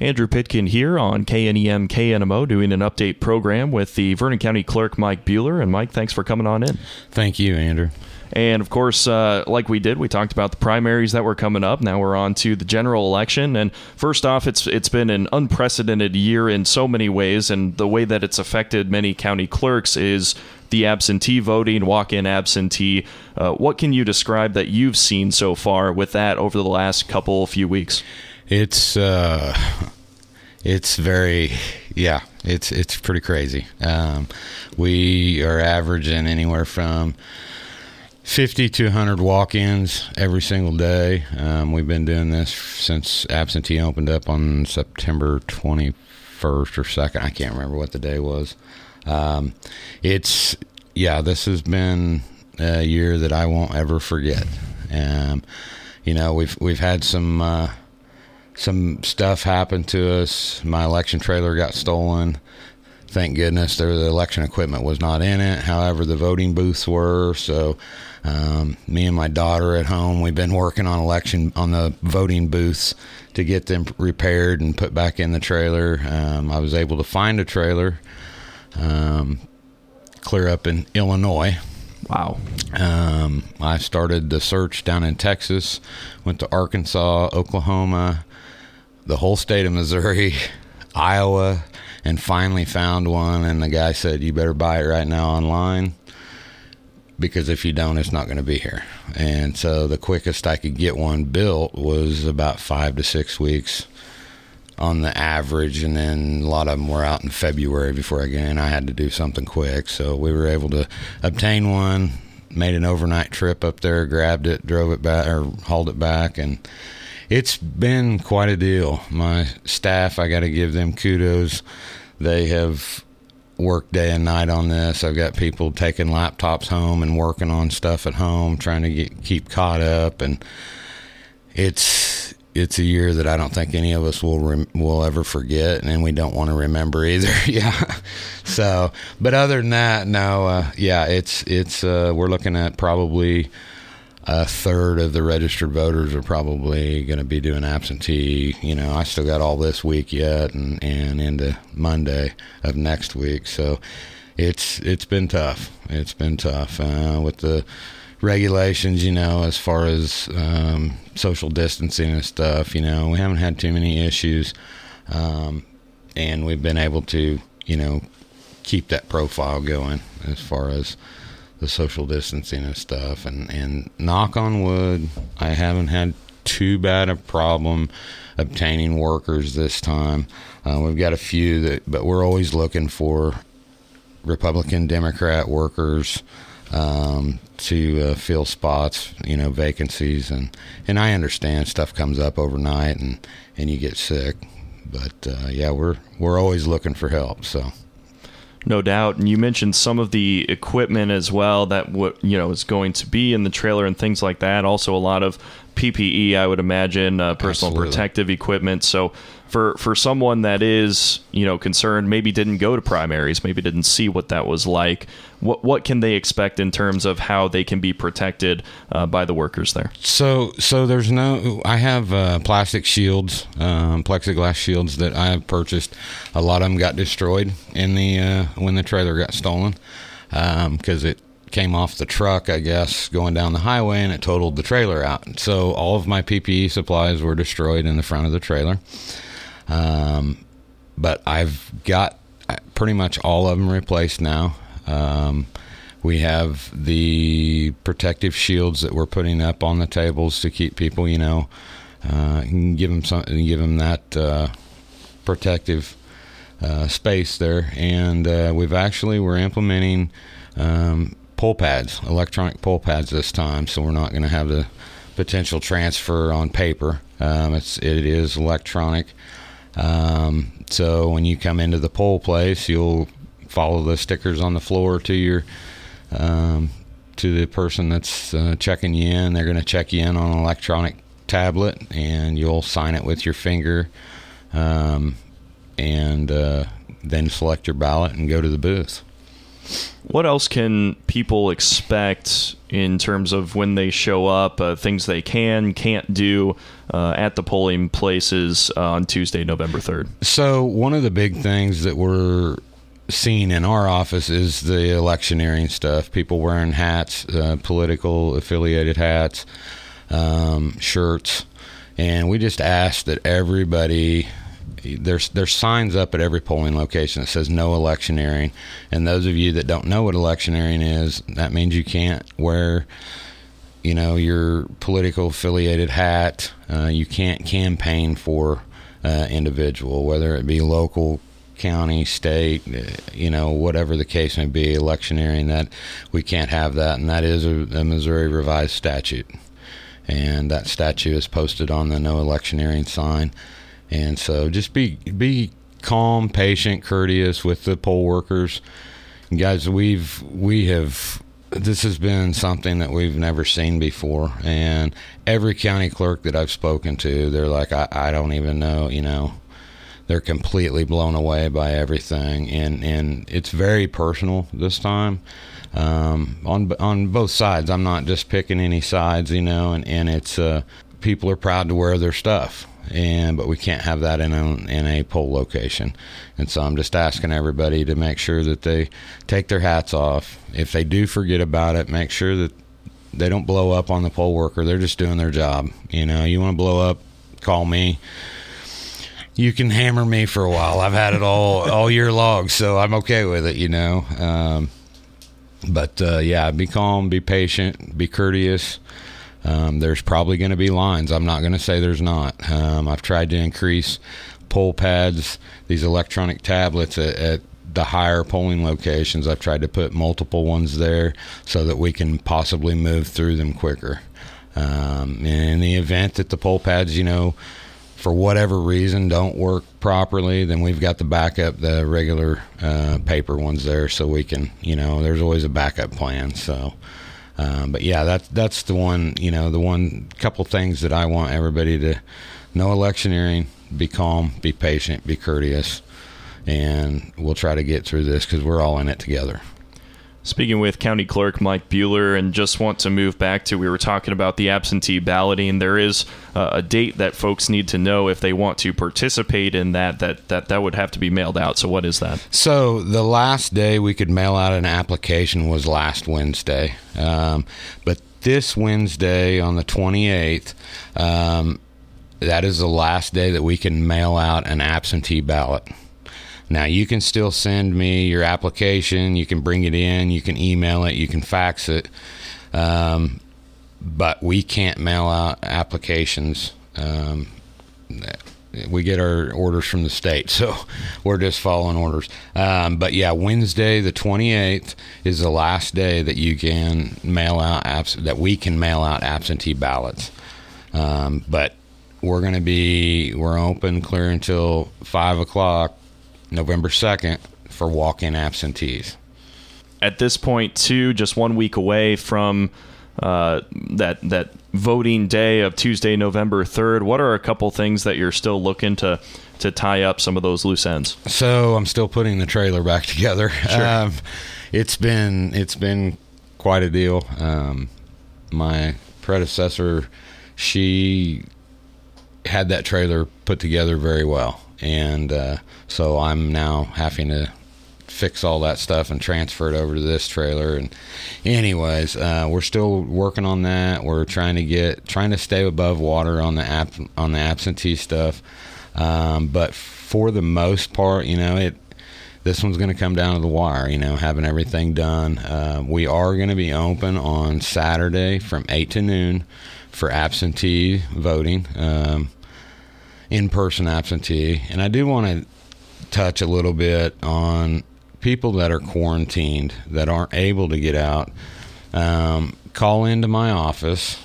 Andrew Pitkin here on KNEM KNMO doing an update program with the Vernon County Clerk Mike Bueller. And Mike, thanks for coming on in. Thank you, Andrew. And of course, uh, like we did, we talked about the primaries that were coming up. Now we're on to the general election. And first off, it's it's been an unprecedented year in so many ways, and the way that it's affected many county clerks is the absentee voting, walk-in absentee. Uh, what can you describe that you've seen so far with that over the last couple few weeks? It's uh, it's very yeah, it's it's pretty crazy. Um, we are averaging anywhere from 50 to 100 walk-ins every single day. Um, we've been doing this since absentee opened up on September 21st or 2nd. I can't remember what the day was. Um, it's yeah, this has been a year that I won't ever forget. Um, you know, we've we've had some uh, some stuff happened to us. My election trailer got stolen thank goodness the election equipment was not in it however the voting booths were so um, me and my daughter at home, we've been working on election on the voting booths to get them repaired and put back in the trailer. Um, I was able to find a trailer um, clear up in Illinois. Wow. Um, I started the search down in Texas, went to Arkansas, Oklahoma, the whole state of Missouri, Iowa, and finally found one. And the guy said, You better buy it right now online because if you don't, it's not going to be here. And so the quickest I could get one built was about five to six weeks on the average, and then a lot of them were out in February before I. I had to do something quick, so we were able to obtain one. Made an overnight trip up there, grabbed it, drove it back, or hauled it back, and it's been quite a deal. My staff, I got to give them kudos. They have worked day and night on this. I've got people taking laptops home and working on stuff at home, trying to get, keep caught up, and it's it's a year that I don't think any of us will rem- will ever forget, and we don't want to remember either. yeah. So, but other than that, no. Uh, yeah, it's it's uh, we're looking at probably a third of the registered voters are probably going to be doing absentee. You know, I still got all this week yet, and and into Monday of next week. So it's it's been tough. It's been tough uh, with the regulations. You know, as far as um, social distancing and stuff. You know, we haven't had too many issues, um, and we've been able to you know keep that profile going as far as the social distancing and stuff. And, and knock on wood, I haven't had too bad a problem obtaining workers this time. Uh, we've got a few that, but we're always looking for Republican, Democrat workers um, to uh, fill spots, you know, vacancies, and and I understand stuff comes up overnight and and you get sick, but uh, yeah, we're we're always looking for help. So. No doubt. And you mentioned some of the equipment as well that what you know is going to be in the trailer and things like that. Also, a lot of PPE, I would imagine, uh, personal Absolutely. protective equipment. So, for for someone that is you know concerned, maybe didn't go to primaries, maybe didn't see what that was like. What what can they expect in terms of how they can be protected uh, by the workers there? So so there's no. I have uh, plastic shields, um, plexiglass shields that I have purchased. A lot of them got destroyed in the uh, when the trailer got stolen because um, it came off the truck, I guess, going down the highway, and it totaled the trailer out. So all of my PPE supplies were destroyed in the front of the trailer. Um, but I've got pretty much all of them replaced now. Um, we have the protective shields that we're putting up on the tables to keep people, you know, uh, give them some, give them that uh, protective uh, space there. And uh, we've actually we're implementing um, poll pads, electronic poll pads this time, so we're not going to have the potential transfer on paper. Um, it's it is electronic. Um, so when you come into the poll place, you'll follow the stickers on the floor to your um, to the person that's uh, checking you in. They're going to check you in on an electronic tablet, and you'll sign it with your finger, um, and uh, then select your ballot and go to the booth. What else can people expect in terms of when they show up, uh, things they can, can't do uh, at the polling places uh, on Tuesday, November 3rd? So, one of the big things that we're seeing in our office is the electioneering stuff people wearing hats, uh, political affiliated hats, um, shirts. And we just ask that everybody there's there's signs up at every polling location that says no electioneering. And those of you that don't know what electioneering is, that means you can't wear, you know, your political affiliated hat. Uh, you can't campaign for uh, individual, whether it be local, county, state, uh, you know, whatever the case may be, electioneering. That we can't have that, and that is a, a Missouri revised statute. And that statute is posted on the no electioneering sign. And so just be be calm, patient, courteous with the poll workers. And guys, we've we have this has been something that we've never seen before and every county clerk that I've spoken to, they're like I, I don't even know, you know. They're completely blown away by everything and, and it's very personal this time. Um, on on both sides. I'm not just picking any sides, you know, and, and it's uh, people are proud to wear their stuff and but we can't have that in a, in a poll location. And so I'm just asking everybody to make sure that they take their hats off. If they do forget about it, make sure that they don't blow up on the poll worker. They're just doing their job. You know, you want to blow up, call me. You can hammer me for a while. I've had it all all year long, so I'm okay with it. You know, um, but uh, yeah, be calm, be patient, be courteous. Um, there's probably going to be lines. I'm not going to say there's not. Um, I've tried to increase poll pads, these electronic tablets at, at the higher polling locations. I've tried to put multiple ones there so that we can possibly move through them quicker. Um, in the event that the poll pads, you know, for whatever reason don't work properly, then we've got the backup, the regular uh, paper ones there, so we can, you know, there's always a backup plan. So, um, but yeah, that's that's the one. You know, the one couple things that I want everybody to know: electioneering, be calm, be patient, be courteous, and we'll try to get through this because we're all in it together. Speaking with County Clerk Mike Bueller, and just want to move back to we were talking about the absentee balloting. There is uh, a date that folks need to know if they want to participate in that. That that that would have to be mailed out. So what is that? So the last day we could mail out an application was last Wednesday, um, but this Wednesday on the twenty eighth. Um, that is the last day that we can mail out an absentee ballot. Now, you can still send me your application, you can bring it in, you can email it, you can fax it, um, but we can't mail out applications. Um, we get our orders from the state, so we're just following orders. Um, but yeah, Wednesday the 28th is the last day that you can mail out abs- that we can mail out absentee ballots. Um, but we're going to be we're open clear until five o'clock November 2nd for walk in absentees. At this point, too, just one week away from uh, that that voting day of Tuesday, November 3rd, what are a couple things that you're still looking to to tie up some of those loose ends? So I'm still putting the trailer back together. Sure. Um, it's been it's been quite a deal. Um, my predecessor, she had that trailer put together very well and uh, so I'm now having to fix all that stuff and transfer it over to this trailer. And anyways, uh, we're still working on that. We're trying to get trying to stay above water on the app on the absentee stuff. Um, but for the most part, you know, it this one's going to come down to the wire. You know, having everything done. Uh, we are going to be open on Saturday from eight to noon for absentee voting. Um, in person absentee. And I do want to touch a little bit on people that are quarantined that aren't able to get out. Um, call into my office.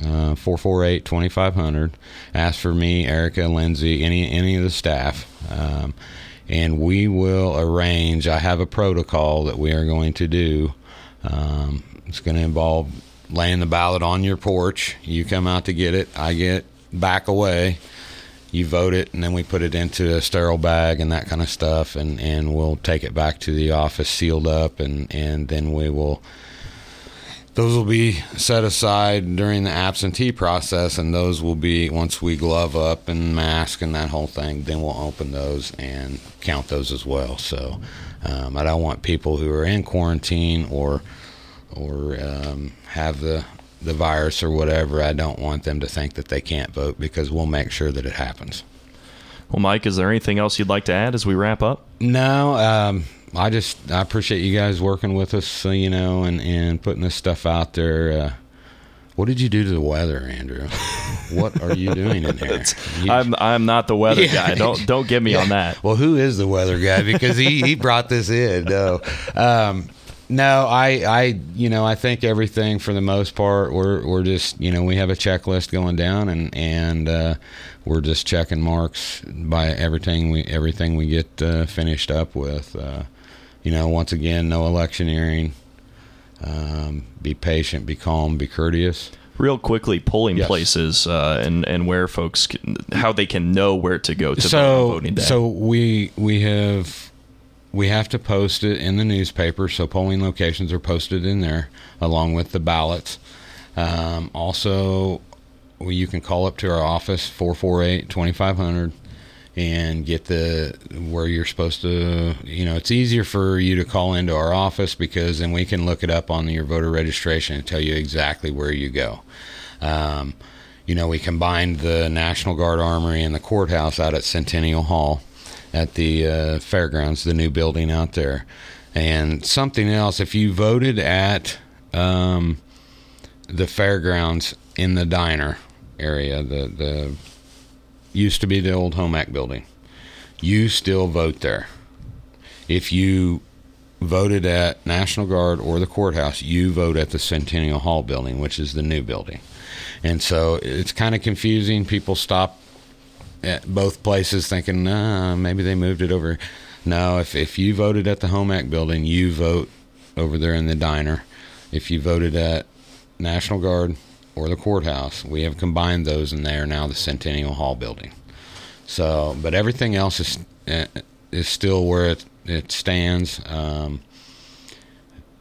Uh, 448 2500 ask for me erica lindsay any any of the staff um, and we will arrange i have a protocol that we are going to do um, it's going to involve laying the ballot on your porch you come out to get it i get back away you vote it, and then we put it into a sterile bag and that kind of stuff, and, and we'll take it back to the office sealed up, and, and then we will those will be set aside during the absentee process, and those will be once we glove up and mask and that whole thing. Then we'll open those and count those as well. So um, I don't want people who are in quarantine or or um, have the the virus or whatever. I don't want them to think that they can't vote because we'll make sure that it happens. Well, Mike, is there anything else you'd like to add as we wrap up? No. Um, I just I appreciate you guys working with us, you know, and and putting this stuff out there. Uh, what did you do to the weather, Andrew? what are you doing in here? You, I'm I'm not the weather yeah, guy. Don't don't get me yeah. on that. Well, who is the weather guy? Because he he brought this in. No, um, no, I I you know I think everything for the most part we're we're just you know we have a checklist going down and and uh, we're just checking marks by everything we everything we get uh, finished up with. Uh, you know, once again, no electioneering. Um, be patient, be calm, be courteous. Real quickly, polling yes. places uh, and and where folks can, how they can know where to go to so, voting day. So we we have we have to post it in the newspaper. So polling locations are posted in there along with the ballots. Um, also, you can call up to our office 448 2500 and get the where you're supposed to you know it's easier for you to call into our office because then we can look it up on your voter registration and tell you exactly where you go um, you know we combined the national guard armory and the courthouse out at centennial hall at the uh, fairgrounds the new building out there and something else if you voted at um, the fairgrounds in the diner area the the used to be the old Home Ec building. You still vote there. If you voted at National Guard or the courthouse, you vote at the Centennial Hall building, which is the new building. And so it's kind of confusing. People stop at both places thinking, nah, maybe they moved it over. No, if, if you voted at the Home Ec building, you vote over there in the diner. If you voted at National Guard or the courthouse. We have combined those, and they are now the Centennial Hall building. So, but everything else is eh, is still where it it stands. Um,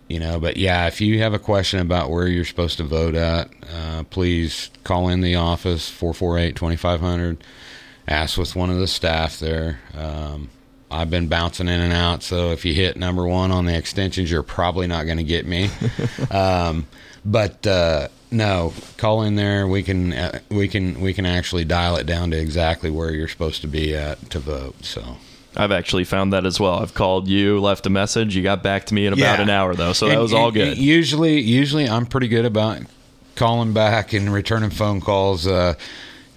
you know, but yeah, if you have a question about where you're supposed to vote at, uh, please call in the office 448-2500. Ask with one of the staff there. Um, I've been bouncing in and out, so if you hit number one on the extensions, you're probably not going to get me. um, but uh, no, call in there. We can uh, we can we can actually dial it down to exactly where you're supposed to be at to vote. So. I've actually found that as well. I've called you, left a message. You got back to me in about yeah. an hour though, so and, that was all good. Usually, usually I'm pretty good about calling back and returning phone calls. Uh,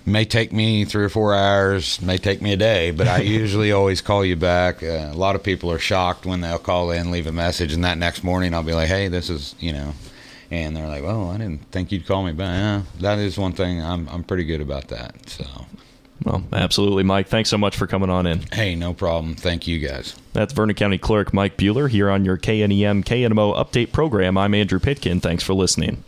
may take me three or four hours, may take me a day, but I usually always call you back. Uh, a lot of people are shocked when they'll call in, leave a message, and that next morning I'll be like, "Hey, this is you know." and they're like, "Oh, I didn't think you'd call me back." Yeah, that is one thing I'm I'm pretty good about that. So. Well, absolutely, Mike. Thanks so much for coming on in. Hey, no problem. Thank you, guys. That's Vernon County Clerk Mike Bueller here on your KNEM KNMO update program. I'm Andrew Pitkin. Thanks for listening.